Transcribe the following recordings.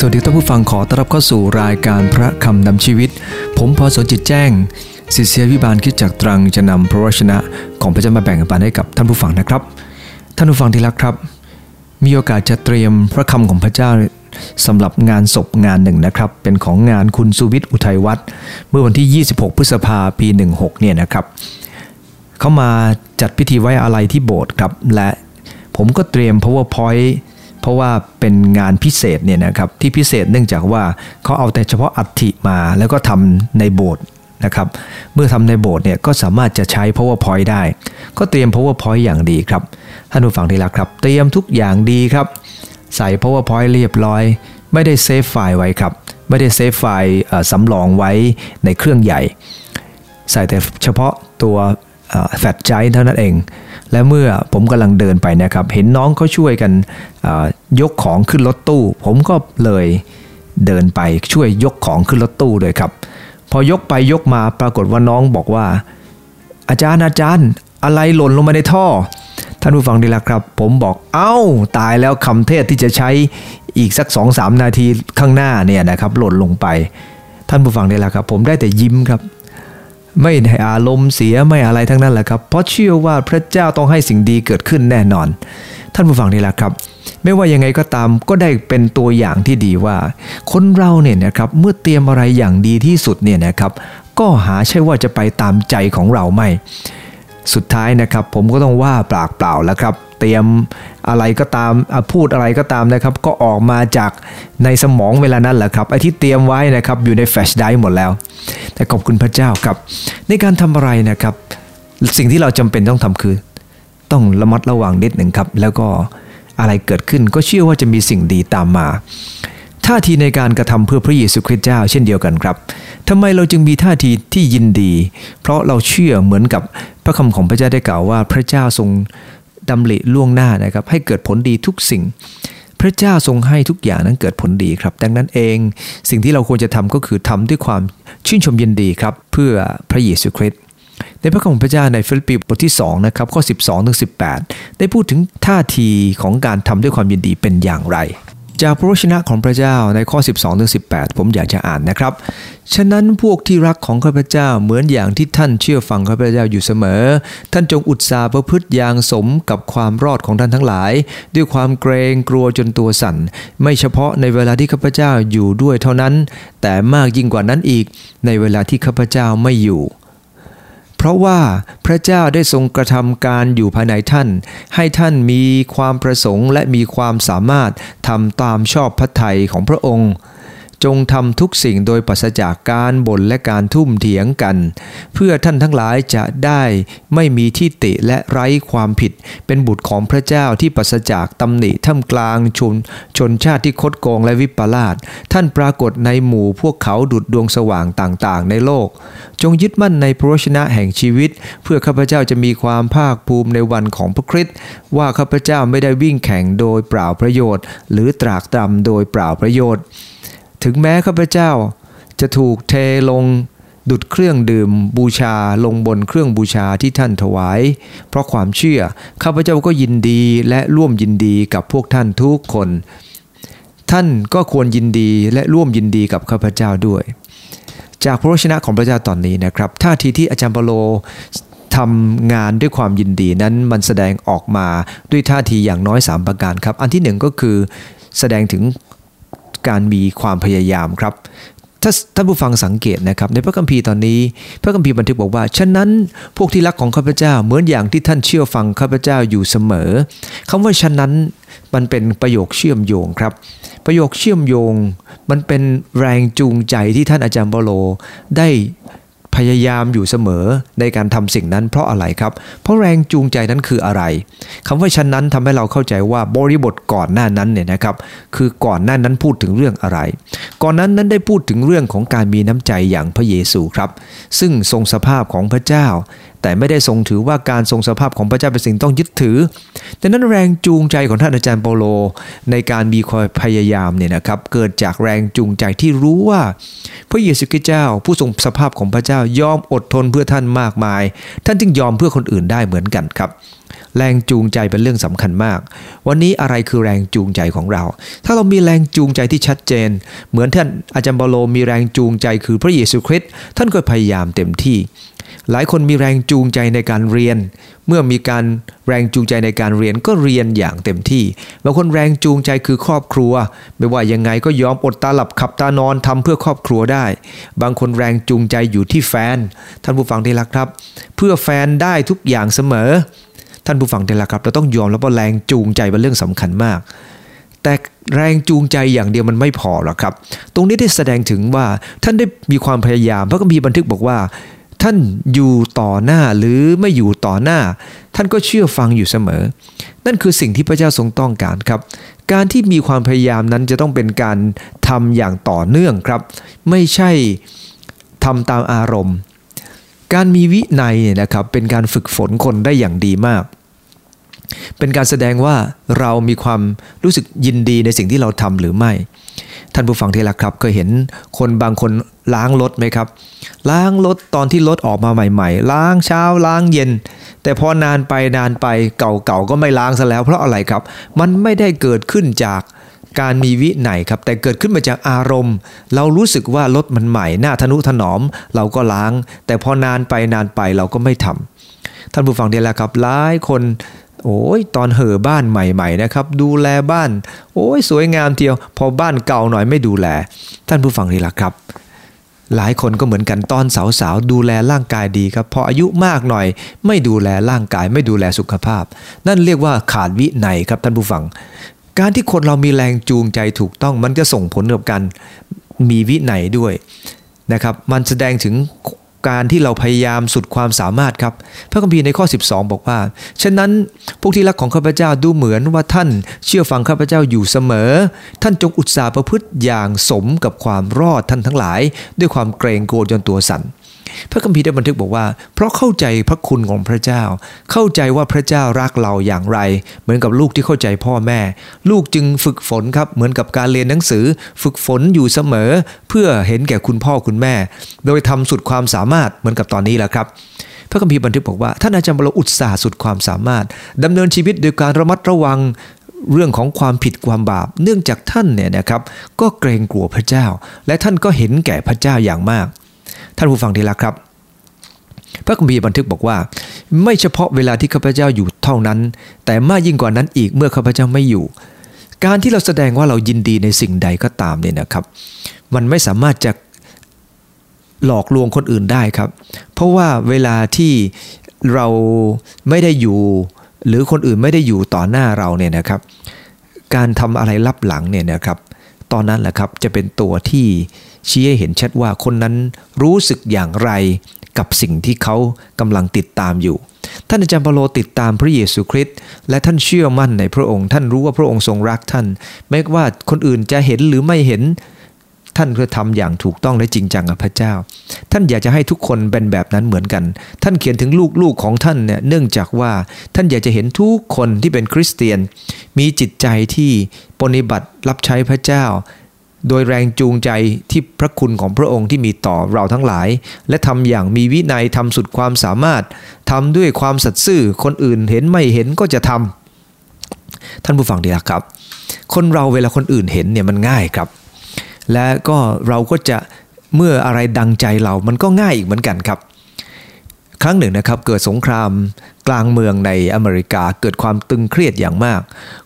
สวัสดีท่านผู้ฟังขอต้อนรับเข้าสู่รายการพระคำนำชีวิต ผมพอสนจิตแจ้ง ศิษยวิบาลคิดจากตรังจะนำพระวชนะของพระเจ้ามาแบ่งปันให้กับท่านผู้ฟังนะครับ ท่านผู้ฟังที่รักครับ มีโอกาสจะเตรียมพระคำของพระเจ้าสำหรับงานศพงานหนึ่งนะครับ เป็นของงานคุณสุวิทย์อุทัยวัฒน์เมื่อวันที่ 26 พฤษภาปี 16 เนี่ยนะครับเขามาจัดพิธีไว้อะไรที่โบสถ์ครับและผมก็เตรียม powerpoint เพราะว่าเป็นงานพิเศษเนี่ยนะครับที่พิเศษเนื่องจากว่าเขาเอาแต่เฉพาะอัฐิมา แล้วก็ทำในโบสถ์นะครับ เมื่อทำในโบสถ์เนี่ยก็สามารถจะใช้ powerpoint ได้ ก็เตรียม powerpoint อย่างดีครับท่านผู้ฟังที่รักครับ เตรียมทุกอย่างดีครับ ใส่ powerpoint เรียบร้อย ไม่ได้เซฟไฟล์ไว้ครับ ไม่ได้เซฟไฟล์สำรองไว้ในเครื่องใหญ่ ใส่แต่เฉพาะตัวแฟลชไดร์เท่านั้นเอง และเมื่อผมกำลังเดินไปนะครับ เห็นน้องเขาช่วยกันยกของขึ้นรถตู้ ผมก็เลยเดินไปช่วยยกของขึ้นรถตู้เลยครับ พอยกไปยกมาปรากฏว่าน้องบอกว่า อาจารย์อาจารย์ อะไรหล่นลงมาในท่อ ท่านผู้ฟังดีละครับ ผมบอกเอา้าตายแล้วคำเทศที่จะใช้อีกสักสองสามนาทีข้างหน้าเนี่ยนะครับหล่นลงไป ท่านผู้ฟังดีละครับ ผมได้แต่ยิ้มครับ ไม่ได้อารมณ์เสียไม่อะไรทั้งนั้นแหละครับ เพราะเชื่อว่าพระเจ้าต้องให้สิ่งดีเกิดขึ้นแน่นอน ท่านผู้ฟังนี่แหละครับ ไม่ว่ายังไงก็ตามก็ได้เป็นตัวอย่างที่ดีว่า คนเราเนี่ยนะครับเมื่อเตรียมอะไรอย่างดีที่สุดเนี่ยนะครับ ก็หาใช่ว่าจะไปตามใจของเราไม่ สุดท้ายนะครับ ผมก็ต้องว่าปากเปล่าแล้วครับ เตรียมอะไรก็ตามพูดอะไรก็ตามนะครับ ก็ออกมาจากในสมองเวลานั้นแหละครับไอ้ที่เตรียมไว้นะครับอยู่ในแฟลชไดร์หมดแล้ว แต่ขอบคุณพระเจ้าครับ ในการทำอะไรนะครับ สิ่งที่เราจำเป็นต้องทำคือ ต้องระมัดระวังนิดหนึ่งครับ แล้วก็อะไรเกิดขึ้นก็เชื่อว่าจะมีสิ่งดีตามมาท่าทีในการกระทำเพื่อพระเยซูคริสต์เจ้าเช่นเดียวกันครับทำไมเราจึงมีท่าทีที่ยินดี เพราะเราเชื่อเหมือนกับพระคำของพระเจ้าได้กล่าวว่าพระเจ้าทรง ดำริล่วงหน้านะครับให้เกิดผลดีทุกสิ่ง พระเจ้าทรงให้ทุกอย่างนั้นเกิดผลดีครับ ดังนั้นเองสิ่งที่เราควรจะทำก็คือทำด้วยความชื่นชมยินดีครับเพื่อพระเยซูคริสต์ในพระคัมภีร์พระเจ้าในฟิลิปปีบทที่2นะครับข้อ 12ถึง18 ได้พูดถึงท่าทีของการทำด้วยความยินดีเป็นอย่างไร จากพระวจนะของพระเจ้าในข้อ 12ถึง18 ผมอยากจะอ่านนะครับ ฉะนั้นพวกที่รักของข้าพเจ้าเหมือนอย่างที่ท่านเชื่อฟังข้าพเจ้าอยู่เสมอ ท่านจงอุตสาห์ประพฤติอย่างสมกับความรอดของท่านทั้งหลาย ด้วยความเกรงกลัวจนตัวสั่น ไม่เฉพาะในเวลาที่ข้าพเจ้าอยู่ด้วยเท่านั้น แต่มากยิ่งกว่านั้นอีกในเวลาที่ข้าพเจ้าไม่อยู่เพราะว่าพระเจ้าได้ทรงกระทำการอยู่ภายในท่าน ให้ท่านมีความประสงค์และมีความสามารถทำตามชอบพระทัยของพระองค์ จงทำทุกสิ่งโดยปัสจากการบ่นและการทุ่มเถียงกัน เพื่อท่านทั้งหลายจะได้ไม่มีที่ติและไร้ความผิด เป็นบุตรของพระเจ้าที่ปัสจากตำหนิท่ามกลางชนชนชาติที่คดโกงและวิปลาสท่านปรากฏในหมู่พวกเขาดุดดวงสว่างต่างๆ ในโลก จงยึดมั่นในพระชนะแห่งชีวิต เพื่อข้าพเจ้าจะมีความภาคภูมิในวันของพระคริสต์ว่าข้าพเจ้าไม่ได้วิ่งแข่งโดยเปล่าประโยชน์ หรือตรากตรำโดยเปล่าประโยชน์ ถึงแม้ข้าพเจ้าจะถูกเทลงดุดเครื่องดื่มบูชาลงบนเครื่องบูชาที่ท่านถวาย เพราะความเชื่อข้าพเจ้าก็ยินดีและร่วมยินดีกับพวกท่านทุกคน ท่านก็ควรยินดีและร่วมยินดีกับข้าพเจ้าด้วย จากพระชนะของพระเจ้าตอนนี้นะครับท่าทีที่อาจารย์เปโลทำงานด้วยความยินดีนั้นมันแสดงออกมาด้วยท่าทีอย่างน้อย 3 ประการครับ อันที่หนึ่งก็คือแสดงถึง การมีความพยายามครับถ้าท่านผู้ฟังสังเกตนะครับในพระคัมภีร์ตอนนี้ พระคัมภีร์บันทึกบอกว่า ฉะนั้นพวกที่รักของข้าพเจ้าเหมือนอย่างที่ท่านเชื่อฟังข้าพเจ้าอยู่เสมอคำว่าฉะนั้นมันเป็นประโยคเชื่อมโยงครับ ประโยคเชื่อมโยง มันเป็นแรงจูงใจที่ท่านอาจารย์เปโลได้ พยายามอยู่เสมอในการทำสิ่งนั้นเพราะอะไรครับ เพราะแรงจูงใจนั้นคืออะไรคำว่าชั้นนั้นทำให้เราเข้าใจว่าบริบทก่อนหน้านั้นเนี่ยนะครับ คือก่อนหน้านั้นพูดถึงเรื่องอะไร ก่อนนั้นนั้นได้พูดถึงเรื่องของการมีน้ำใจอย่างพระเยซูครับ ซึ่งทรงสภาพของพระเจ้าแต่ไม่ได้ทรงถือว่าการทรงสภาพของพระเจ้าเป็นสิ่งต้องยึดถือ ดังนั้นแรงจูงใจของท่านอาจารย์เปโล ในการมีความพยายามเนี่ยนะครับเกิดจากแรงจูงใจที่รู้ว่า พระเยซูคริสต์เจ้า ผู้ทรงสภาพของพระเจ้ายอมอดทนเพื่อท่านมากมาย ท่านจึงยอมเพื่อคนอื่นได้เหมือนกันครับแรงจูงใจเป็นเรื่องสำคัญมาก วันนี้อะไรคือแรงจูงใจของเรา ถ้าเรามีแรงจูงใจที่ชัดเจน เหมือนท่านอาจารย์เปโลมีแรงจูงใจคือพระเยซูคริสต์ท่านก็พยายามเต็มที่ หลายคนมีแรงจูงใจในการเรียน เมื่อมีการแรงจูงใจในการเรียนก็เรียนอย่างเต็มที่บางคนแรงจูงใจคือครอบครัว ไม่ว่ายังไงก็ยอมอดตาหลับขับตานอนทำเพื่อครอบครัวได้ บางคนแรงจูงใจอยู่ที่แฟน ท่านผู้ฟังที่รักครับ เพื่อแฟนได้ทุกอย่างเสมอ ท่านผู้ฟังที่รักครับ เราต้องยอมแล้วว่าแรงจูงใจเป็นเรื่องสำคัญมาก แต่แรงจูงใจอย่างเดียวมันไม่พอหรอกครับ ตรงนี้ได้แสดงถึงว่าท่านได้มีความพยายามพระคัมภีร์บันทึกบอกว่า ท่านอยู่ต่อหน้าหรือไม่อยู่ต่อหน้า ท่านก็เชื่อฟังอยู่เสมอ นั่นคือสิ่งที่พระเจ้าทรงต้องการครับ การที่มีความพยายามนั้นจะต้องเป็นการทำอย่างต่อเนื่องครับ ไม่ใช่ทำตามอารมณ์ การมีวินัยเนี่ยนะครับเป็นการฝึกฝนคนได้อย่างดีมาก เป็นการแสดงว่าเรามีความรู้สึกยินดีในสิ่งที่เราทำหรือไม่ ท่านผู้ฟังที่รักครับเคยเห็นคนบางคนล้างรถไหมครับ ล้างรถตอนที่รถออกมาใหม่ ๆ ล้างเช้าล้างเย็น แต่พอนานไปนานไปเก่าๆก็ไม่ล้างซะแล้ว เพราะอะไรครับ มันไม่ได้เกิดขึ้นจากการมีวิไหนครับแต่เกิดขึ้นมาจากอารมณ์ เรารู้สึกว่ารถมันใหม่หน้าทนุถนอม เราก็ล้าง แต่พอนานไปนานไปเราก็ไม่ทำท่านผู้ฟังเดียแล้วครับหลายคน โอ้ยตอนเห่อบ้านใหม่ๆนะครับ ดูแลบ้าน โอ้ยสวยงามเทียว พอบ้านเก่าหน่อยไม่ดูแล ท่านผู้ฟังนี่แหละครับ หลายคนก็เหมือนกันตอนสาวๆดูแลร่างกายดีครับ พออายุมากหน่อย ไม่ดูแลร่างกายไม่ดูแลสุขภาพ นั่นเรียกว่าขาดวิไนครับท่านผู้ฟัง การที่คนเรามีแรงจูงใจถูกต้องมันจะส่งผลกับการมีวิไนด้วยนะครับ มันแสดงถึง การที่เราพยายามสุดความสามารถครับ พระคัมภีร์ในข้อ 12 บอกว่า ฉะนั้นพวกที่รักของข้าพเจ้าดูเหมือนว่าท่านเชื่อฟังข้าพเจ้าอยู่เสมอ ท่านจงอุตสาห์ประพฤติอย่างสมกับความรอดท่านทั้งหลาย ด้วยความเกรงโกรธจนตัวสั่น พระคัมภีร์ได้บันทึกบอกว่า เพราะเข้าใจพระคุณของพระเจ้า เข้าใจว่าพระเจ้ารักเราอย่างไร เหมือนกับลูกที่เข้าใจพ่อแม่ ลูกจึงฝึกฝนครับเหมือนกับการเรียนหนังสือ ฝึกฝนอยู่เสมอ เพื่อเห็นแก่คุณพ่อคุณแม่ โดยทำสุดความสามารถเหมือนกับตอนนี้แหละครับพระคัมภีร์บันทึกบอกว่าท่านอาจารย์บรอุตสาห์สุดความสามารถดำเนินชีวิตโดยการระมัดระวังเรื่องของความผิดความบาป เนื่องจากท่านเนี่ยนะครับ ก็เกรงกลัวพระเจ้า และท่านก็เห็นแก่พระเจ้าอย่างมาก ท่านผู้ฟังที่รักครับ พระคัมภีร์บันทึกบอกว่า ไม่เฉพาะเวลาที่ข้าพเจ้าอยู่เท่านั้น แต่มากยิ่งกว่านั้นอีกเมื่อข้าพเจ้าไม่อยู่ การที่เราแสดงว่าเรายินดีในสิ่งใดก็ตามเนี่ยนะครับ มันไม่สามารถจะหลอกลวงคนอื่นได้ครับ เพราะว่าเวลาที่เราไม่ได้อยู่ หรือคนอื่นไม่ได้อยู่ต่อหน้าเราเนี่ยนะครับ การทำอะไรลับหลังเนี่ยนะครับ ตอนนั้นแหละครับจะเป็นตัวที่ชี้ให้เห็นชัดว่าคนนั้นรู้สึกอย่างไรกับสิ่งที่เขากำลังติดตามอยู่ ท่านอาจารย์เปโลติดตามพระเยซูคริสต์และท่านเชื่อมั่นในพระองค์ ท่านรู้ว่าพระองค์ทรงรักท่าน แม้ว่าคนอื่นจะเห็นหรือไม่เห็น ท่านก็ทำอย่างถูกต้องและจริงจังกับพระเจ้า ท่านอยากจะให้ทุกคนเป็นแบบนั้นเหมือนกัน ท่านเขียนถึงลูกๆของท่านเนี่ยเนื่องจากว่าท่านอยากจะเห็นทุกคนที่เป็นคริสเตียน มีจิตใจที่ปฏิบัติรับใช้พระเจ้า โดยแรงจูงใจที่พระคุณของพระองค์ที่มีต่อเราทั้งหลาย และทำอย่างมีวินัยทำสุดความสามารถทำด้วยความสัตย์ซื่อคนอื่นเห็นไม่เห็นก็จะทำท่านผู้ฟังดีละครับ คนเราเวลาคนอื่นเห็นเนี่ยมันง่ายครับ และก็เราก็จะเมื่ออะไรดังใจเรามันก็ง่ายอีกเหมือนกันครับ ครั้งหนึ่งนะครับเกิดสงครามกลางเมืองในอเมริกาเกิดความตึงเครียดอย่างมาก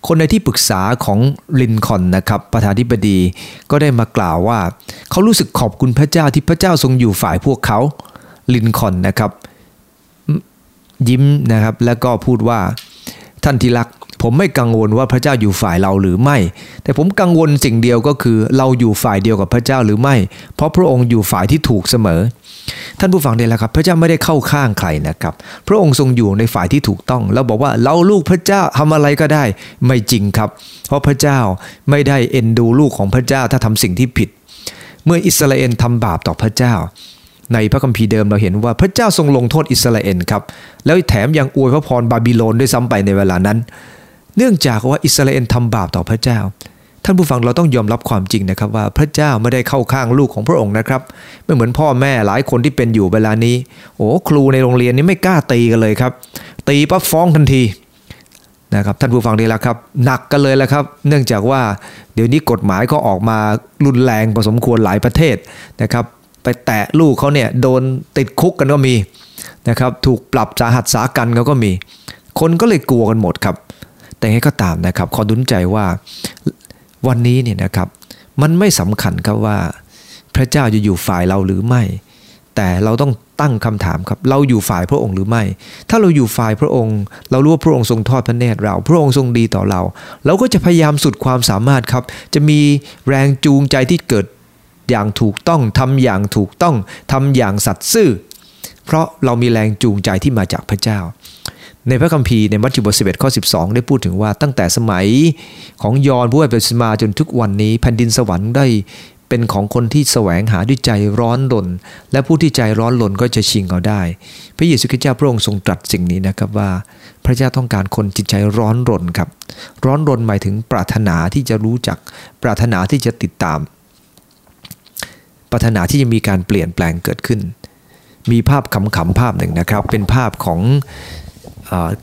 คนในที่ปรึกษาของลินคอนนะครับประธานธิบดีก็ได้มากล่าวว่า เขารู้สึกขอบคุณพระเจ้าที่พระเจ้าทรงอยู่ฝ่ายพวกเขาลินคอนนะครับ ยิ้มนะครับแล้วก็พูดว่าท่านที่รัก ผมไม่กังวลว่าพระเจ้าอยู่ฝ่ายเราหรือไม่ แต่ผมกังวลสิ่งเดียวก็คือ เราอยู่ฝ่ายเดียวกับพระเจ้าหรือไม่ เพราะพระองค์อยู่ฝ่ายที่ถูกเสมอ ท่านผู้ฟังเนี่ยแหละครับ พระเจ้าไม่ได้เข้าข้างใครนะครับ พระองค์ทรงอยู่ในฝ่ายที่ถูกต้อง แล้วบอกว่าเราลูกพระเจ้าทำอะไรก็ได้ไม่จริงครับ เพราะพระเจ้าไม่ได้เอ็นดูลูกของพระเจ้าถ้าทำสิ่งที่ผิด เมื่ออิสราเอลทำบาปต่อพระเจ้าในพระคัมภีร์เดิมเราเห็นว่าพระเจ้าทรงลงโทษอิสราเอลครับ แล้วแถมยังอวยพระพรบาบิโลนด้วยซ้ำไปในเวลานั้น เนื่องจากว่าอิสราเอลทำบาปต่อพระเจ้า ท่านผู้ฟังเราต้องยอมรับความจริงนะครับว่าพระเจ้าไม่ได้เข้าข้างลูกของพระองค์นะครับ ไม่เหมือนพ่อแม่หลายคนที่เป็นอยู่เวลานี้ โอ้ครูในโรงเรียนนี้ไม่กล้าตีกันเลยครับ ตีปั๊บฟ้องทันทีนะครับท่านผู้ฟังดีแล้วครับ หนักกันเลยแล้วครับ เนื่องจากว่าเดี๋ยวนี้กฎหมายก็ออกมารุนแรงพอสมควรหลายประเทศนะครับ ไปแตะลูกเขาเนี่ยโดนติดคุกกันก็มีนะครับ ถูกปรับสาหัสสากันเขาก็มี คนก็เลยกลัวกันหมดครับ แต่ไงก็ตามนะครับขอดุนใจว่าวันนี้เนี่ยนะครับ มันไม่สำคัญครับว่า พระเจ้าจะอยู่ฝ่ายเราหรือไม่ แต่เราต้องตั้งคำถามครับ เราอยู่ฝ่ายพระองค์หรือไม่ ถ้าเราอยู่ฝ่ายพระองค์ เรารู้ว่าพระองค์ทรงทอดพระเนตรเรา พระองค์ทรงดีต่อเรา เราก็จะพยายามสุดความสามารถครับ จะมีแรงจูงใจที่เกิดอย่างถูกต้องทำอย่างถูกต้องทำอย่างสัตย์ซื่อ เพราะเรามีแรงจูงใจที่มาจากพระเจ้า ในพระคัมภีร์ในมัทธิวบท11ข้อ12ได้พูดถึงว่าตั้งแต่สมัยของยอนผู้ให้เป็นสมาจนทุกวันนี้ แผ่นดินสวรรค์ได้เป็นของคนที่แสวงหาด้วยใจร้อนรนและผู้ที่ใจร้อนรนก็จะชิงเอาได้ พระเยซูคริสต์เจ้าพระองค์ทรงตรัสสิ่งนี้นะครับว่า พระเจ้าต้องการคนจิตใจร้อนรนครับ ร้อนรนหมายถึงปรารถนาที่จะรู้จัก ปรารถนาที่จะติดตาม ปรารถนาที่จะมีการเปลี่ยนแปลงเกิดขึ้นมีภาพขำๆภาพหนึ่งนะครับ เป็นภาพของ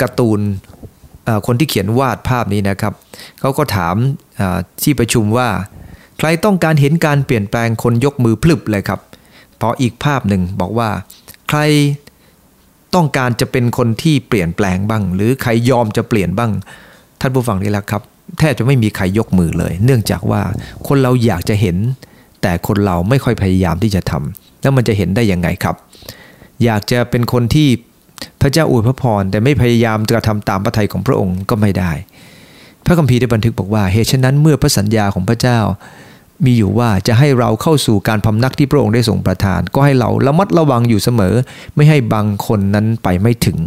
การ์ตูนคนที่เขียนวาดภาพนี้นะครับเขาก็ถามที่ประชุมว่า ใครต้องการเห็นการเปลี่ยนแปลงคนยกมือพลึบเลยครับพออีกภาพหนึ่งบอกว่า ใครต้องการจะเป็นคนที่เปลี่ยนแปลงบ้าง หรือใครยอมจะเปลี่ยนบ้าง ท่านผู้ฟังนี่แหละครับ แทบจะไม่มีใครยกมือเลย เนื่องจากว่าคนเราอยากจะเห็น แต่คนเราไม่ค่อยพยายามที่จะทำแล้วมันจะเห็นได้ยังไงครับ อยากจะเป็นคนที่ พระเจ้าอวยพระพรแต่ไม่พยายามจะทำตามพระทัยของพระองค์ก็ไม่ได้ พระคัมภีร์ได้บันทึกบอกว่าเหตุฉะนั้นเมื่อพระสัญญาของพระเจ้ามีอยู่ว่าจะให้เราเข้าสู่การพำนักที่พระองค์ได้ทรงประทาน ก็ให้เราระมัดระวังอยู่เสมอ ไม่ให้บางคนนั้นไปไม่ถึง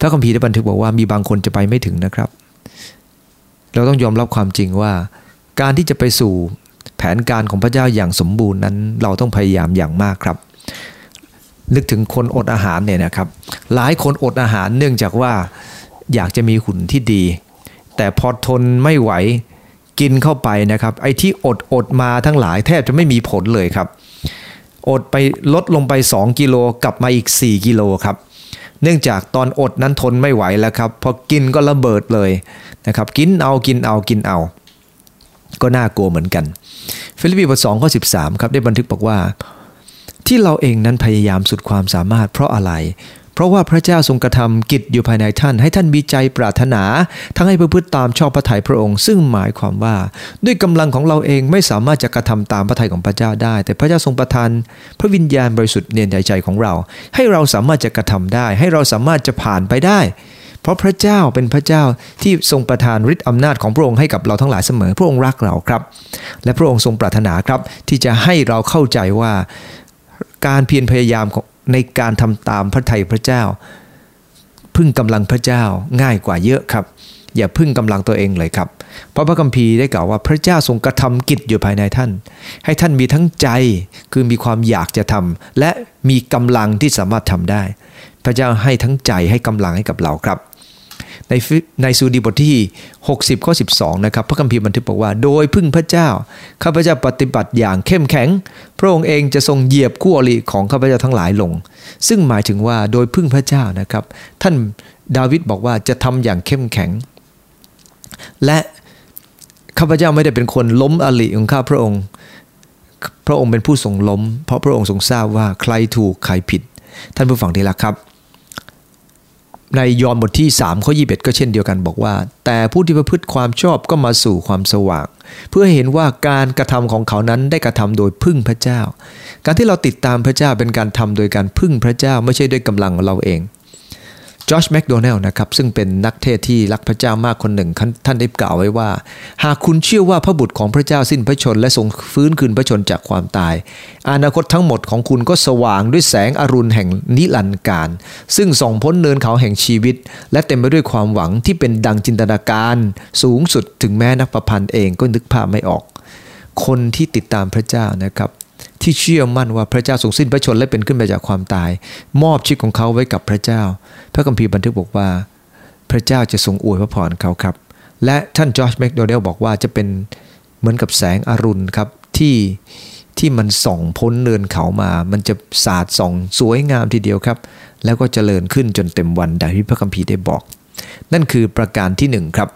พระคัมภีร์ได้บันทึกบอกว่ามีบางคนจะไปไม่ถึงนะครับ เราต้องยอมรับความจริงว่า การที่จะไปสู่แผนการของพระเจ้าอย่างสมบูรณ์นั้น เราต้องพยายามอย่างมากครับ นึกถึงคนอดอาหารเนี่ยนะครับ หลายคนอดอาหารเนื่องจากว่าอยากจะมีหุ่นที่ดี แต่พอทนไม่ไหวกินเข้าไปนะครับ ไอ้ที่อดอดมาทั้งหลายแทบจะไม่มีผลเลยครับ อดไปลดลงไป 2 กิโลกลับมาอีก 4 กิโลครับ เนื่องจากตอนอดนั้นทนไม่ไหวแล้วครับ พอกินก็ระเบิดเลยนะครับ กินเอากินเอากินเอา ก็น่ากลัวเหมือนกัน ฟิลิปปีบทสองข้อสิครับได้บันทึกบอกว่า ที่เราเองนั้นพยายามสุดความสามารถเพราะอะไร เพราะว่าพระเจ้าทรงกระทำกิจอยู่ภายในท่าน ให้ท่านมีใจปรารถนา ทั้งให้ประพฤติตามชอบพระทัยพระองค์ ซึ่งหมายความว่า ด้วยกำลังของเราเองไม่สามารถจะกระทำตามพระทัยของพระเจ้าได้ แต่พระเจ้าทรงประทานพระวิญญาณบริสุทธิ์เนียนใจใจของเรา ให้เราสามารถจะกระทำได้ ให้เราสามารถจะผ่านไปได้เพราะพระเจ้าเป็นพระเจ้าที่ทรงประทานฤทธิ์อำนาจของพระองค์ให้กับเราทั้งหลายเสมอ พระองค์รักเราครับ และพระองค์ทรงปรารถนาครับ ที่จะให้เราเข้าใจว่า การเพียรพยายามในการทำตามพระทัยพระเจ้า พึ่งกำลังพระเจ้าง่ายกว่าเยอะครับ อย่าพึ่งกำลังตัวเองเลยครับ เพราะพระคัมภีร์ได้กล่าวว่าพระเจ้าทรงกระทำกิจอยู่ภายในท่าน ให้ท่านมีทั้งใจคือมีความอยากจะทำและมีกำลังที่สามารถทำได้ พระเจ้าให้ทั้งใจให้กำลังให้กับเราครับ ในในสูดีบทที่ 60 ข้อ 12 นะครับ พระคัมภีร์บันทึกบอกว่า โดยพึ่งพระเจ้า ข้าพเจ้าปฏิบัติอย่างเข้มแข็ง พระองค์เองจะทรงเหยียบคู่อริของข้าพเจ้าทั้งหลายลง ซึ่งหมายถึงว่าโดยพึ่งพระเจ้านะครับ ท่านดาวิดบอกว่าจะทำอย่างเข้มแข็ง และข้าพเจ้าไม่ได้เป็นคนล้มอริของข้าพระองค์ พระองค์เป็นผู้ทรงล้ม เพราะพระองค์ทรงทราบว่าใครถูกใครผิด ท่านผู้ฟังที่รักครับ ในยอห์นบทที่3ข้อ21 ก็เช่นเดียวกันบอกว่า แต่ผู้ที่ประพฤติความชอบก็มาสู่ความสว่าง เพื่อเห็นว่าการกระทำของเขานั้นได้กระทำโดยพึ่งพระเจ้า การที่เราติดตามพระเจ้าเป็นการทำโดยการพึ่งพระเจ้าไม่ใช่ด้วยกำลังเราเอง จอชแมคโดนัลล์นะครับซึ่งเป็นนักเทศที่รักพระเจ้ามากคนหนึ่ง ท่านได้กล่าวไว้ว่า หากคุณเชื่อว่าพระบุตรของพระเจ้าสิ้นพระชน และทรงฟื้นคืนพระชนจากความตาย อนาคตทั้งหมดของคุณก็สว่างด้วยแสงอรุณแห่งนิรันดร์การ ซึ่งส่องพ้นเนินเขาแห่งชีวิต และเต็มไปด้วยความหวังที่เป็นดังจินตนาการ สูงสุดถึงแม้นักประพันธ์เองก็นึกภาพไม่ออก คนที่ติดตามพระเจ้านะครับ ที่เชื่อมั่นว่าพระเจ้าทรงสิ้นพระชนและเป็นขึ้นมาจากความตาย มอบชีวิตของเขาไว้กับพระเจ้า พระคัมภีร์บันทึกบอกว่า พระเจ้าจะทรงอวยพระพรเขาครับ และท่านจอร์จแมคโดเนลบอกว่าจะเป็นเหมือนกับแสงอรุณครับที่ที่มันส่องพ้นเนินเขามา มันจะสาดส่องสวยงามทีเดียวครับ แล้วก็เจริญขึ้นจนเต็มวันดังที่พระคัมภีร์ได้บอก นั่นคือประการที่หนึ่งครับ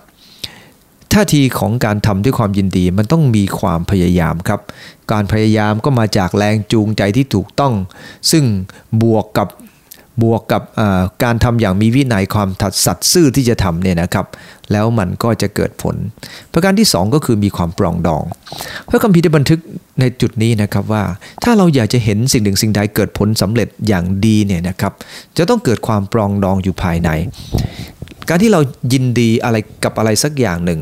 ท่าทีของการทำด้วยความยินดีมันต้องมีความพยายามครับ การพยายามก็มาจากแรงจูงใจที่ถูกต้อง ซึ่งบวกกับบวกกับการทำอย่างมีวินัยความถัดสัตย์ซื่อที่จะทำเนี่ยนะครับ แล้วมันก็จะเกิดผล ประการที่ 2 ก็คือมีความปรองดองพระคัมภีร์ได้บันทึกในจุดนี้นะครับว่า ถ้าเราอยากจะเห็นสิ่งหนึ่งสิ่งใดเกิดผลสำเร็จอย่างดีเนี่ยนะครับ จะต้องเกิดความปรองดองอยู่ภายใน การที่เรายินดีอะไรกับอะไรสักอย่างหนึ่ง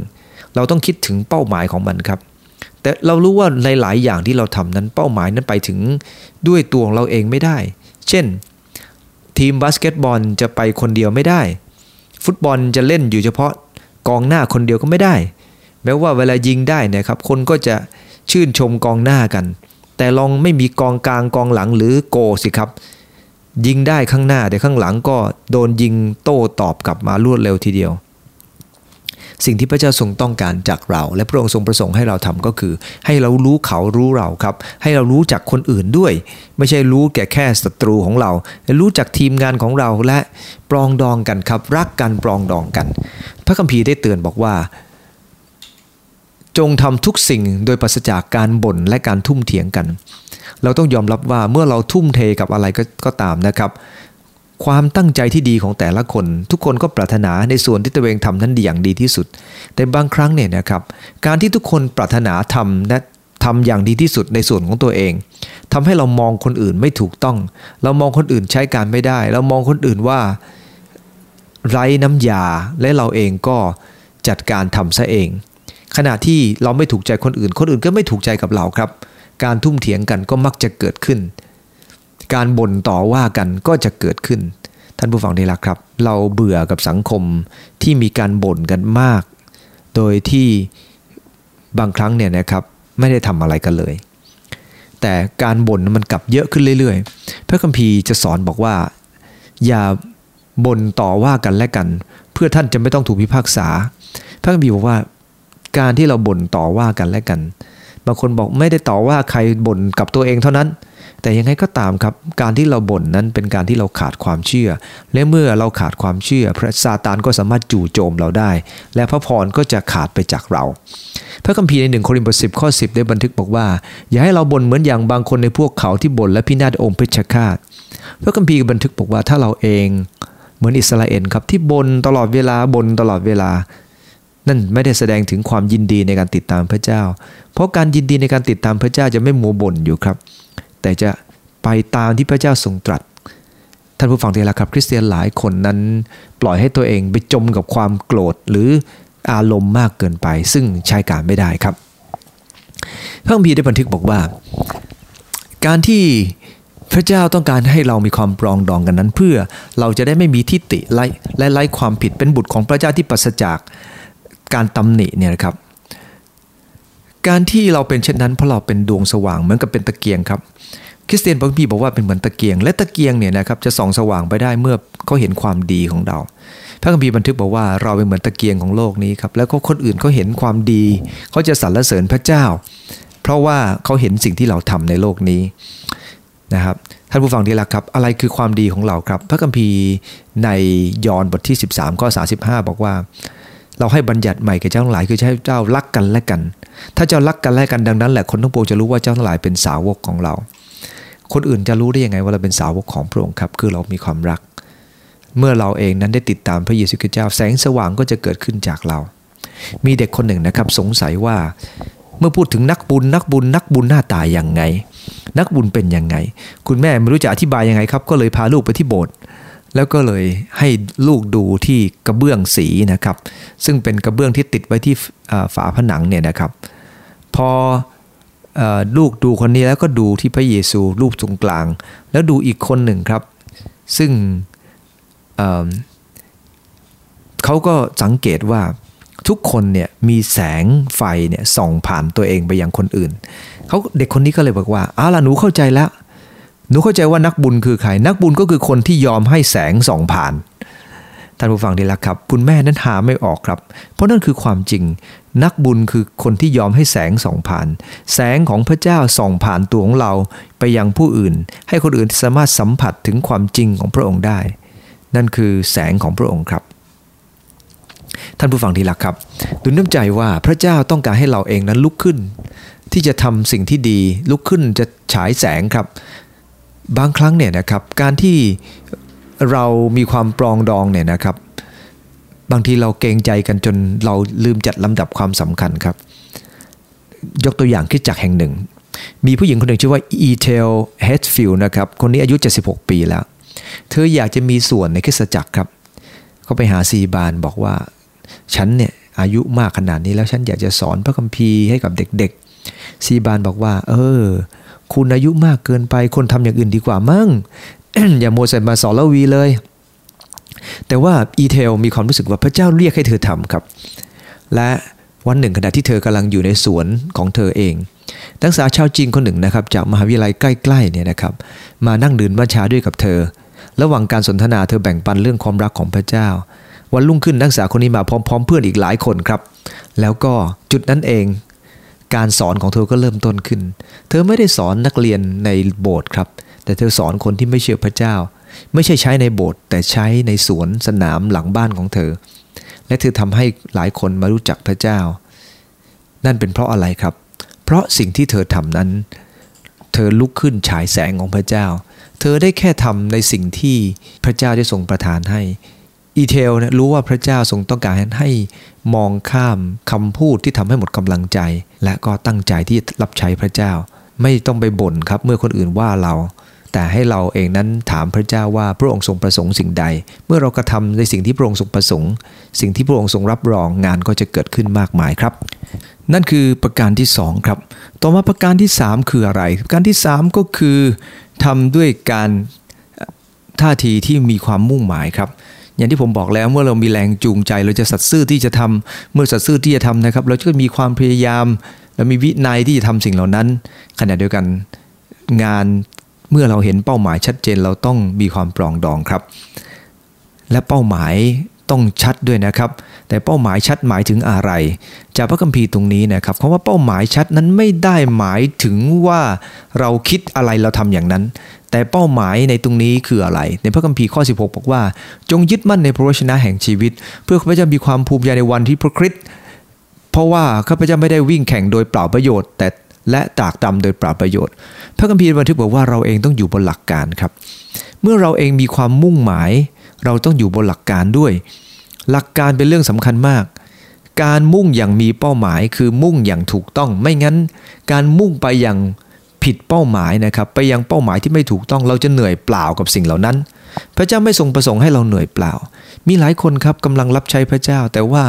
เราต้องคิดถึงเป้าหมายของมันครับ แต่เรารู้ว่าในหลายอย่างที่เราทำนั้นเป้าหมายนั้นไปถึงด้วยตัวของเราเองไม่ได้ เช่น ทีมบาสเกตบอลจะไปคนเดียวไม่ได้ ฟุตบอลจะเล่นอยู่เฉพาะกองหน้าคนเดียวก็ไม่ได้ แม้ว่าเวลายิงได้นะครับ คนก็จะชื่นชมกองหน้ากัน แต่ลองไม่มีกองกลางกองหลังหรือโกสิครับ ยิงได้ข้างหน้าแต่ข้างหลังก็โดนยิงโต้ตอบกลับมารวดเร็วทีเดียว สิ่งที่พระเจ้าทรงต้องการจากเรา และพระองค์ทรงประสงค์ให้เราทำก็คือ ให้เรารู้เขารู้เราครับ ให้เรารู้จักคนอื่นด้วย ไม่ใช่รู้แก่แค่ศัตรูของเรา รู้จักทีมงานของเราและปรองดองกันครับ รักกันปรองดองกัน พระคัมภีร์ได้เตือนบอกว่าจงทำทุกสิ่งโดยปราศจากการบ่นและการทุ่มเถียงกัน เราต้องยอมรับว่าเมื่อเราทุ่มเทกับอะไรก็กตามนะครับ ความตั้งใจที่ดีของแต่ละคน ทุกคนก็ปรารถนาในส่วนที่ตัวเองทำนั้นดีอย่างดีที่สุด แต่บางครั้งเนี่ยนะครับการที่ทุกคนปรารถนาทำและทำอย่างดีที่สุดในส่วนของตัวเองทำให้เรามองคนอื่นไม่ถูกต้อง เรามองคนอื่นใช้การไม่ได้ เรามองคนอื่นว่าไร้น้ำยาและเราเองก็จัดการทำซะเอง ขณะที่เราไม่ถูกใจคนอื่น คนอื่นก็ไม่ถูกใจกับเราครับ การทุ่มเถียงกันก็มักจะเกิดขึ้น การบ่นต่อว่ากันก็จะเกิดขึ้น ท่านผู้ฟังที่รักครับ เราเบื่อกับสังคมที่มีการบ่นกันมาก โดยที่บางครั้งเนี่ยนะครับไม่ได้ทำอะไรกันเลย แต่การบ่นมันกลับเยอะขึ้นเรื่อยๆ พระคัมภีร์จะสอนบอกว่า อย่าบ่นต่อว่ากันและกัน เพื่อท่านจะไม่ต้องถูกพิพากษา พระคัมภีร์บอกว่าการที่เราบ่นต่อว่ากันและกัน บางคนบอกไม่ได้ต่อว่าใครบ่นกับตัวเองเท่านั้น แต่ยังไงก็ตามครับ การที่เราบ่นนั้นเป็นการที่เราขาดความเชื่อ และเมื่อเราขาดความเชื่อ พระซาตานก็สามารถจู่โจมเราได้ และพระพรก็จะขาดไปจากเรา พระคัมภีร์ในหนึ่งโครินธ์บทสิบข้อสิบได้บันทึกบอกว่า อย่าให้เราบ่นเหมือนอย่างบางคนในพวกเขาที่บ่นและพินาศองค์เพชฌฆาต พระคัมภีร์บันทึกบอกว่าถ้าเราเอง เหมือนอิสราเอลครับที่บ่นตลอดเวลาบ่นตลอดเวลา นั่นไม่ได้แสดงถึงความยินดีในการติดตามพระเจ้า เพราะการยินดีในการติดตามพระเจ้าจะไม่มัวบ่นอยู่ครับ แต่จะไปตามที่พระเจ้าทรงตรัส ท่านผู้ฟังที่รักครับ คริสเตียนหลายคนนั้น ปล่อยให้ตัวเองไปจมกับความโกรธหรืออารมณ์มากเกินไป ซึ่งใช้การไม่ได้ครับพระคัมภีร์ได้บันทึกบอกว่า การที่พระเจ้าต้องการให้เรามีความปรองดองกันนั้น เพื่อเราจะได้ไม่มีทิฏฐิไล่และไล่ความผิดเป็นบุตรของพระเจ้าที่ปราศจาก การตำหนิเนี่ยนะครับ การที่เราเป็นเช่นนั้นเพราะเราเป็นดวงสว่างเหมือนกับเป็นตะเกียงครับคริสเตียนบางทีบอกว่าเป็นเหมือนตะเกียง และตะเกียงเนี่ยนะครับจะส่องสว่างไปได้เมื่อเขาเห็นความดีของเรา พระคัมภีร์บันทึกบอกว่าเราเป็นเหมือนตะเกียงของโลกนี้ครับแล้วก็คนอื่นเขาเห็นความดีเขาจะสรรเสริญพระเจ้า เพราะว่าเขาเห็นสิ่งที่เราทำในโลกนี้นะครับท่านผู้ฟังที่รักครับ อะไรคือความดีของเราครับ พระคัมภีร์ในยอห์นบทที่ 13ข้อ35 บอกว่า เราให้บัญญัติใหม่แก่เจ้าทั้งหลายคือให้เจ้ารักกันและกัน ถ้าเจ้ารักกันและกันดังนั้นแหละคนทั้งปวงจะรู้ว่าเจ้าทั้งหลายเป็นสาวกของเรา คนอื่นจะรู้ได้ยังไงว่าเราเป็นสาวกของพระองค์ครับ คือเรามีความรัก เมื่อเราเองนั้นได้ติดตามพระเยซูคริสต์เจ้าแสงสว่างก็จะเกิดขึ้นจากเรา มีเด็กคนหนึ่งนะครับสงสัยว่าเมื่อพูดถึงนักบุญนักบุญนักบุญหน้าตายอย่างไง นักบุญเป็นยังไง คุณแม่ไม่รู้จะอธิบายยังไงครับ ก็เลยพาลูกไปที่โบสถ์ แล้วก็เลยให้ลูกดูที่กระเบื้องสีนะครับ ซึ่งเป็นกระเบื้องที่ติดไว้ที่ฝาผนังเนี่ยนะครับ พอลูกดูคนนี้แล้วก็ดูที่พระเยซูรูปตรงกลาง แล้วดูอีกคนหนึ่งครับ ซึ่งเเขาก็สังเกตว่าทุกคนเนี่ยมีแสงไฟเนี่ยส่องผ่านตัวเองไปยังคนอื่นเขาเด็กคนนี้ก็เลยบอกว่าอ้าล่ะหนูเข้าใจแล้ว หนูเข้าใจว่านักบุญคือใคร นักบุญก็คือคนที่ยอมให้แสงส่องผ่าน ท่านผู้ฟังดีละครับ คุณแม่นั้นหาไม่ออกครับ เพราะนั่นคือความจริง นักบุญคือคนที่ยอมให้แสงส่องผ่าน แสงของพระเจ้าส่องผ่านตัวของเราไปยังผู้อื่น ให้คนอื่นสามารถสัมผัสถึงความจริงของพระองค์ได้ นั่นคือแสงของพระองค์ครับท่านผู้ฟังที่รักครับดูน้ำใจว่าพระเจ้าต้องการให้เราเองนั้นลุกขึ้น ที่จะทำสิ่งที่ดีลุกขึ้นจะฉายแสงครับ บางครั้งเนี่ยนะครับการที่เรามีความปรองดองเนี่ยนะครับ บางทีเราเกรงใจกันจนเราลืมจัดลำดับความสำคัญครับ ยกตัวอย่างคิดจากแห่งหนึ่ง มีผู้หญิงคนหนึ่งชื่อว่าอีเทลอีเทลนะครับ คนนี้อายุ 76 ปีแล้ว เธออยากจะมีส่วนในคริสตจักรครับเขาไปหาศิษยาภิบาลบอกว่า ฉันเนี่ยอายุมากขนาดนี้แล้วฉันอยากจะสอนพระคัมภีร์ให้กับเด็กๆศิษยาภิบาลบอกว่า เออ คุณอายุมากเกินไป คุณทำอย่างอื่นดีกว่ามั่ง อย่าโมใส่มาสอนรวีเลย แต่ว่าอีเทลมีความรู้สึกว่าพระเจ้าเรียกให้เธอทำครับ และวันหนึ่งขณะที่เธอกำลังอยู่ในสวนของเธอเองนักศึกษาชาวจีนคนหนึ่งนะครับจากมหาวิทยาลัยใกล้ๆเนี่ยนะครับมานั่งดื่มมัชชาด้วยกับเธอ ระหว่างการสนทนาเธอแบ่งปันเรื่องความรักของพระเจ้า วันรุ่งขึ้นนักศึกษาคนนี้มาพร้อม ๆ เพื่อนอีกหลายคนครับ แล้วก็จุดนั้นเอง การสอนของเธอก็เริ่มต้นขึ้น เธอไม่ได้สอนนักเรียนในโบสถ์ครับ แต่เธอสอนคนที่ไม่เชื่อพระเจ้า ไม่ใช่ใช้ในโบสถ์แต่ใช้ในสวนสนามหลังบ้านของเธอ และเธอทำให้หลายคนมารู้จักพระเจ้า นั่นเป็นเพราะอะไรครับ เพราะสิ่งที่เธอทำนั้น เธอลุกขึ้นฉายแสงของพระเจ้า เธอได้แค่ทำในสิ่งที่พระเจ้าได้ทรงประทานให้ อีเทลนะรู้ว่าพระเจ้าทรงต้องการให้มองข้ามคำพูดที่ทำให้หมดกำลังใจ และก็ตั้งใจที่รับใช้พระเจ้า ไม่ต้องไปบ่นครับเมื่อคนอื่นว่าเรา แต่ให้เราเองนั้นถามพระเจ้าว่าพระองค์ทรงประสงค์สิ่งใด เมื่อเรากระทำในสิ่งที่พระองค์ทรงประสงค์ สิ่งที่พระองค์ทรงรับรองงานก็จะเกิดขึ้นมากมายครับ นั่นคือประการที่2ครับต่อมาประการที่ 3 คืออะไรประการที่ 3 ก็คือทำด้วยการท่าทีที่มีความมุ่งหมายครับ อย่างที่ผมบอกแล้วเมื่อเรามีแรงจูงใจ เราจะสัตซ์ซื่อที่จะทำเมื่อสัตซ์ซื่อที่จะทำนะครับ เราจะมีความพยายามเรามีวินัยที่จะทำสิ่งเหล่านั้นขณะเดียวกันงานเมื่อเราเห็นเป้าหมายชัดเจนเราต้องมีความปรองดองครับ และเป้าหมายต้องชัดด้วยนะครับ แต่เป้าหมายชัดหมายถึงอะไร จากพระคัมภีร์ตรงนี้นะครับคำว่าเป้าหมายชัดนั้นไม่ได้หมายถึงว่าเราคิดอะไรเราทำอย่างนั้น แต่เป้าหมายในตรงนี้คืออะไร ในพระคัมภีร์ข้อ 16 บอกว่า จงยึดมั่นในพระวจนะแห่งชีวิต เพื่อข้าพเจ้ามีความภูมิใจในวันที่พระคริสต์เพราะว่าข้าพเจ้าไม่ได้วิ่งแข่งโดยเปล่าประโยชน์ แต่และตากตำโดยเปราประโยชน์ พระคัมภีร์บันทึกบอกว่าเราเองต้องอยู่บนหลักการครับ เมื่อเราเองมีความมุ่งหมาย เราต้องอยู่บนหลักการด้วย หลักการเป็นเรื่องสำคัญมากการมุ่งอย่างมีเป้าหมายคือมุ่งอย่างถูกต้องไม่งั้น การมุ่งไปอย่าง ผิดเป้าหมายนะครับไปยังเป้าหมายที่ไม่ถูกต้องเราจะเหนื่อยเปล่ากับสิ่งเหล่านั้น พระเจ้าไม่ทรงประสงค์ให้เราเหนื่อยเปล่า มีหลายคนครับกำลังรับใช้พระเจ้าแต่ว่า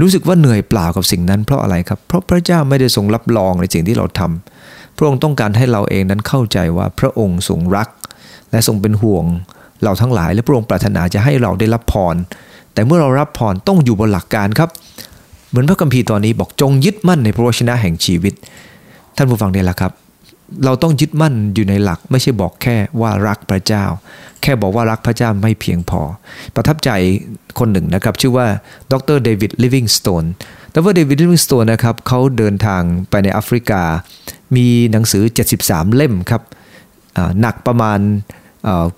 รู้สึกว่าเหนื่อยเปล่ากับสิ่งนั้นเพราะอะไรครับ เพราะพระเจ้าไม่ได้ทรงรับรองในสิ่งที่เราทำพระองค์ต้องการให้เราเองนั้นเข้าใจว่าพระองค์ทรงรัก และทรงเป็นห่วง เราทั้งหลายและพระองค์ปรารถนาจะให้เราได้รับพร แต่เมื่อเรารับพรต้องอยู่บนหลักการครับ เหมือนพระคัมภีร์ตอนนี้บอกจงยึดมั่นในพระวจนะแห่งชีวิต ท่านผู้ฟังเนี่ยแหละครับ เราต้องยึดมั่นอยู่ในหลัก ไม่ใช่บอกแค่ว่ารักพระเจ้า แค่บอกว่ารักพระเจ้าไม่เพียงพอ ประทับใจคนหนึ่งนะครับ ชื่อว่าดรเดวิดลิวิงสโตนดรเดวิดลิวิงสโตนนะครับเขาเดินทางไปในแอฟริกา มีหนังสือ 73 เล่มครับหนักประมาณ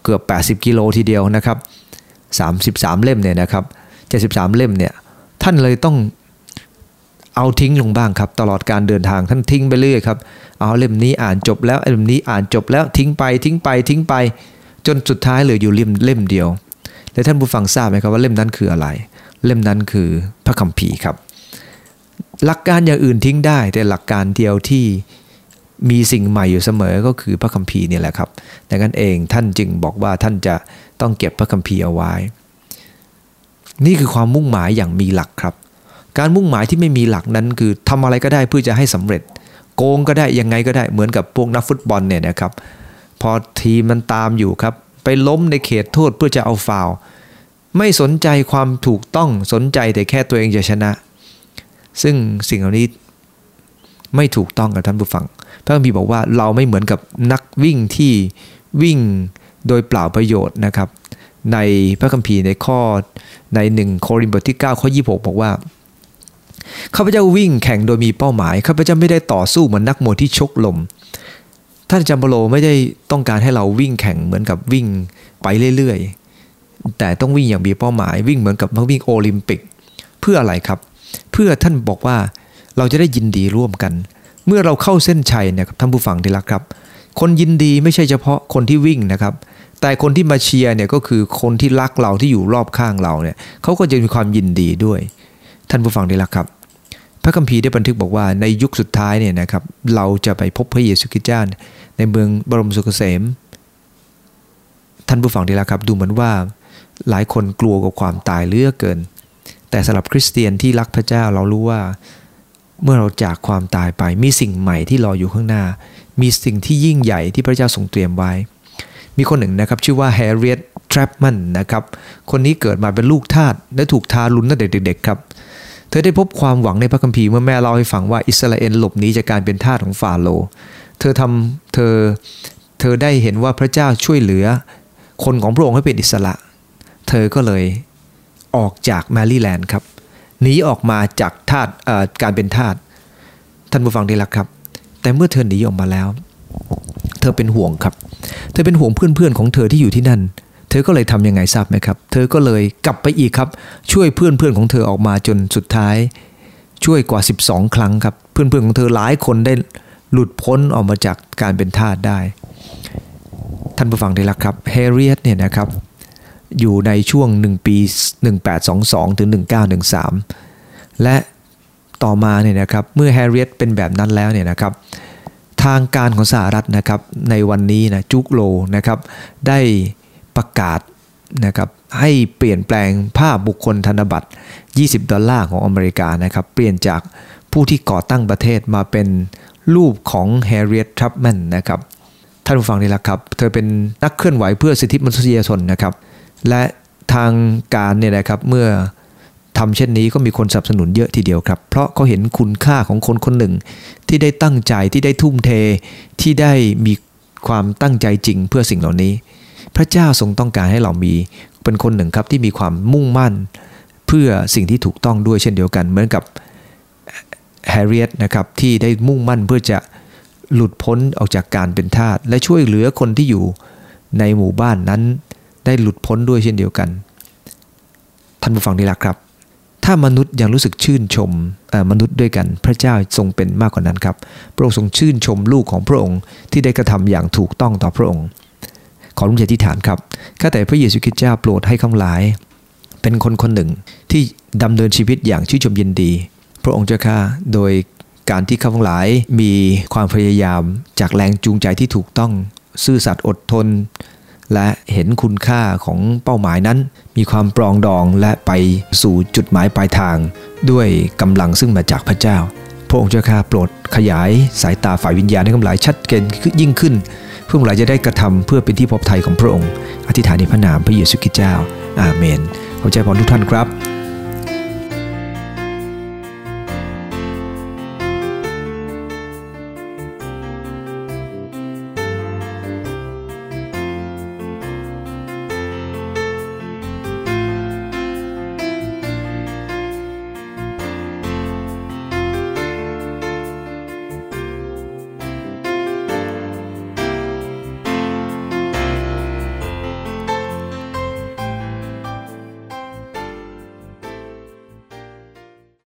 เกือบ 80 กิโลทีเดียวนะครับ 33 เล่มเนี่ยนะครับ 73 เล่มเนี่ยท่านเลยต้องเอาทิ้งลงบ้างครับ ตลอดการเดินทางท่านทิ้งไปเรื่อยครับ เอาเล่มนี้อ่านจบแล้วเล่มนี้อ่านจบแล้วทิ้งไปทิ้งไปทิ้งไป จนสุดท้ายเหลืออยู่เล่มเล่มเดียวแต่ท่านผู้ฟังทราบไหมครับว่าเล่มนั้นคืออะไร เล่มนั้นคือพระคัมภีร์ครับ หลักการอย่างอื่นทิ้งได้ แต่หลักการเดียวที่มีสิ่งใหม่อยู่เสมอก็คือพระคัมภีร์นี่แหละครับดังนั้นเองท่านจึงบอกว่าท่านจะต้องเก็บพระคัมภีร์เอาไว้ นี่คือความมุ่งหมายอย่างมีหลักครับ การมุ่งหมายที่ไม่มีหลักนั้นคือทำอะไรก็ได้เพื่อจะให้สำเร็จ โกงก็ได้ยังไงก็ได้เหมือนกับพวกนักฟุตบอลเนี่ยนะครับ พอทีมมันตามอยู่ครับ ไปล้มในเขตโทษเพื่อจะเอาฟาวไม่สนใจความถูกต้องสนใจแต่แค่ตัวเองจะชนะ ซึ่งสิ่งเหล่านี้ไม่ถูกต้องกับท่านผู้ฟังพระคัมภีร์บอกว่าเราไม่เหมือนกับนักวิ่งที่วิ่งโดยเปล่าประโยชน์นะครับ ในพระคัมภีร์ในข้อในหนึ่งโครินธ์บทที่ 9 ข้อ 26 บอกว่า ข้าพเจ้าวิ่งแข่งโดยมีเป้าหมายข้าพเจ้าไม่ได้ต่อสู้เหมือนนักมวยที่ชกลม ท่านจัมโบโลไม่ได้ต้องการให้เราวิ่งแข่งเหมือนกับวิ่งไปเรื่อยๆ แต่ต้องวิ่งอย่างมีเป้าหมาย วิ่งเหมือนกับนักวิ่งโอลิมปิก เพื่ออะไรครับ เพื่อท่านบอกว่าเราจะได้ยินดีร่วมกัน เมื่อเราเข้าเส้นชัยเนี่ยครับท่านผู้ฟังที่รักครับ คนยินดีไม่ใช่เฉพาะคนที่วิ่งนะครับแต่คนที่มาเชียร์เนี่ยก็คือคนที่รักเราที่อยู่รอบข้างเราเนี่ยเขาก็จะมีความยินดีด้วย ท่านผู้ฟังที่รักครับ พระคัมภีร์ได้บันทึกบอกว่าในยุคสุดท้ายเนี่ยนะครับเราจะไปพบพระเยซูคริสต์เจ้าในเมืองบรมสุขเกษม ท่านผู้ฟังที่รักครับดูเหมือนว่าหลายคนกลัวกับความตายเลือกเกิน แต่สำหรับคริสเตียนที่รักพระเจ้าเรารู้ว่าเมื่อเราจากความตายไปมีสิ่งใหม่ที่รออยู่ข้างหน้า มีสิ่งที่ยิ่งใหญ่ที่พระเจ้าทรงเตรียมไว้ มีคนหนึ่งนะครับชื่อว่าแฮร์เรียตทรัปมันนะครับ คนนี้เกิดมาเป็นลูกทาสและถูกทารุณตั้งแต่เด็กๆครับ เธอได้พบความหวังในพระคัมภีร์เมื่อแม่เล่าให้ฟังว่าอิสราเอลหลบหนีจากการเป็นทาสของฟาโรห์เธอทำเธอเธอได้เห็นว่าพระเจ้าช่วยเหลือ คนของพระองค์ให้เป็นอิสระ เธอก็เลยออกจากแมรี่แลนด์ครับหนีออกมาจากทาสการเป็นทาสท่านผู้ฟังดีละครับ แต่เมื่อเธอหนีออกมาแล้ว เธอเป็นห่วงครับ เธอเป็นห่วงเพื่อนๆของเธอที่อยู่ที่นั่น เธอก็เลยทำยังไงทราบไหมครับ เธอก็เลยกลับไปอีกครับ ช่วยเพื่อนเพื่อนของเธอออกมาจนสุดท้าย ช่วยกว่า 12 ครั้งครับ เพื่อนเพื่อนของเธอหลายคนได้หลุดพ้นออกมาจากการเป็นทาสได้ ท่านผู้ฟังดีละครับเฮเรียตเนี่ยนะครับอยู่ในช่วง 1 ปี 1822 ถึง 1913 และต่อมาเนี่ยนะครับเมื่อแฮร์ริเอตเป็นแบบนั้นแล้วเนี่ยนะครับทางการของสหรัฐนะครับในวันนี้นะจุกโลนะครับได้ ประกาศนะครับให้เปลี่ยนแปลงภาพบุคคลธนบัตร 20 ดอลลาร์ของอเมริกานะครับ เปลี่ยนจากผู้ที่ก่อตั้งประเทศมาเป็นรูปของแฮร์ริเอตทรัพแมนนะครับ ท่านผู้ฟังนี่แหละครับ เธอเป็นนักเคลื่อนไหวเพื่อสิทธิมนุษยชนนะครับ และทางการเนี่ยนะครับเมื่อทำเช่นนี้ก็มีคนสนับสนุนเยอะทีเดียวครับ เพราะเขาเห็นคุณค่าของคนคนหนึ่ง ที่ได้ตั้งใจที่ได้ทุ่มเทที่ได้มีความตั้งใจจริงเพื่อสิ่งเหล่านี้ พระเจ้าทรงต้องการให้เรามีเป็นคนหนึ่งครับที่มีความมุ่งมั่น เพื่อสิ่งที่ถูกต้องด้วยเช่นเดียวกัน เหมือนกับแฮร์ริเอตนะครับที่ได้มุ่งมั่นเพื่อจะหลุดพ้นออกจากการเป็นทาสและช่วยเหลือคนที่อยู่ในหมู่บ้านนั้น ได้หลุดพ้นด้วยเช่นเดียวกัน ท่านผู้ฟังนี่แหละครับ ถ้ามนุษย์ยังรู้สึกชื่นชมมนุษย์ด้วยกัน พระเจ้าทรงเป็นมากกว่านั้นครับ พระองค์ทรงชื่นชมลูกของพระองค์ที่ได้กระทำอย่างถูกต้องต่อพระองค์ ขอรุ่งใจที่ฐานครับข้าแต่พระเยซูคริสต์เจ้าโปรดให้ข้างหลาย เป็นคนคนหนึ่งที่ดำเนินชีวิตอย่างชื่นชมยินดี พระองค์เจ้าข้าโดยการที่ข้าพงหลายมีความพยายามจากแรงจูงใจที่ถูกต้อง ซื่อสัตย์อดทน และเห็นคุณค่าของเป้าหมายนั้น มีความปรองดองและไปสู่จุดหมายปลายทาง ด้วยกำลังซึ่งมาจากพระเจ้า พระองค์เจ้าข้าโปรดขยายสายตาฝ่ายวิญญาณให้กำลายชัดเจนยิ่งขึ้น พื่อหลายจะได้กระทำเพื่อเป็นที่พบไทยของพระองค์ อธิษฐานในพระนามพระเยซูคริสต์เจ้า อาเมนขอใจพรทุกท่านครับ